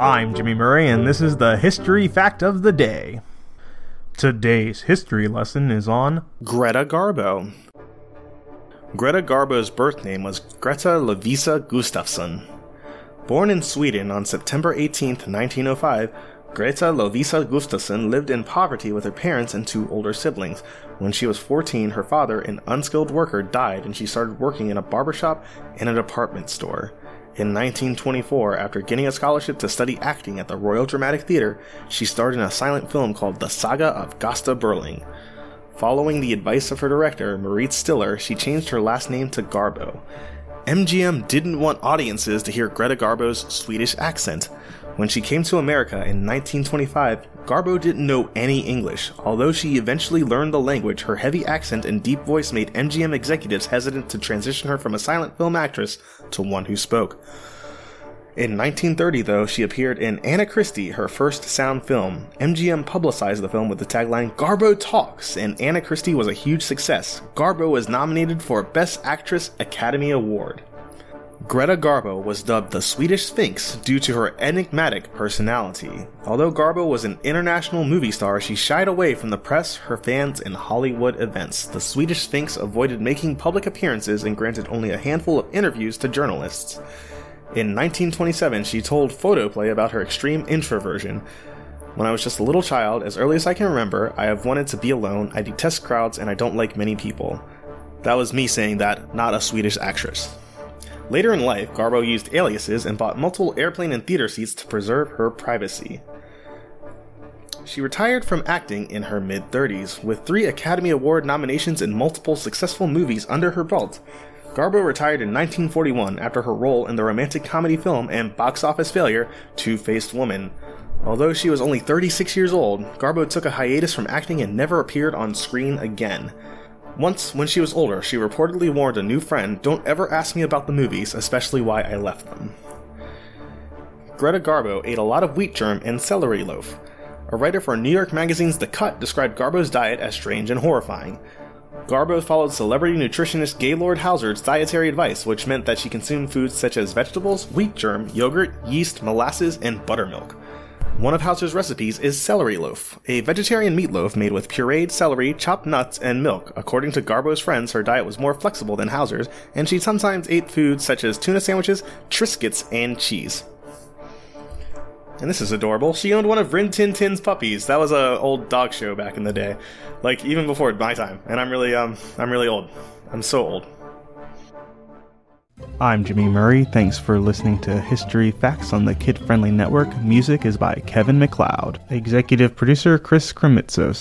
I'm Jimmy Murray, and this is the History Fact of the Day. Today's history lesson is on Greta Garbo. Greta Garbo's birth name was Greta Lovisa Gustafsson. Born in Sweden on September 18, 1905, Greta Lovisa Gustafsson lived in poverty with her parents and two older siblings. When she was 14, her father, an unskilled worker, died and she started working in a barbershop and a department store. In 1924, after getting a scholarship to study acting at the Royal Dramatic Theatre, she starred in a silent film called The Saga of Gosta Berling. Following the advice of her director, Mauritz Stiller, she changed her last name to Garbo. MGM didn't want audiences to hear Greta Garbo's Swedish accent. When she came to America in 1925, Garbo didn't know any English. Although she eventually learned the language, her heavy accent and deep voice made MGM executives hesitant to transition her from a silent film actress to one who spoke. In 1930, though, she appeared in Anna Christie, her first sound film. MGM publicized the film with the tagline Garbo Talks, and Anna Christie was a huge success. Garbo was nominated for Best Actress Academy Award. Greta Garbo was dubbed the Swedish Sphinx due to her enigmatic personality. Although Garbo was an international movie star, she shied away from the press, her fans, and Hollywood events. The Swedish Sphinx avoided making public appearances and granted only a handful of interviews to journalists. In 1927, she told Photoplay about her extreme introversion. When I was just a little child, as early as I can remember, I have wanted to be alone, I detest crowds, and I don't like many people. That was me saying that, not a Swedish actress. Later in life, Garbo used aliases and bought multiple airplane and theater seats to preserve her privacy. She retired from acting in her mid 30s, with three Academy Award nominations and multiple successful movies under her belt. Garbo retired in 1941 after her role in the romantic comedy film and box office failure Two Faced Woman. Although she was only 36 years old, Garbo took a hiatus from acting and never appeared on screen again. Once, when she was older, she reportedly warned a new friend don't ever ask me about the movies, especially why I left them. Greta Garbo ate a lot of wheat germ and celery loaf. A writer for New York Magazine's The Cut described Garbo's diet as strange and horrifying. Garbo followed celebrity nutritionist Gaylord Hauser's dietary advice, which meant that she consumed foods such as vegetables, wheat germ, yogurt, yeast, molasses, and buttermilk. One of Hauser's recipes is celery loaf, a vegetarian meatloaf made with pureed celery, chopped nuts, and milk. According to Garbo's friends, her diet was more flexible than Hauser's, and she sometimes ate foods such as tuna sandwiches, Triscuits, and cheese. And this is adorable. She owned one of Rin Tin Tin's puppies. That was a old dog show back in the day, like even before my time. And I'm really, um, I'm really old. I'm so old. I'm Jimmy Murray. Thanks for listening to History Facts on the Kid Friendly Network. Music is by Kevin MacLeod. Executive producer Chris Krimitsos.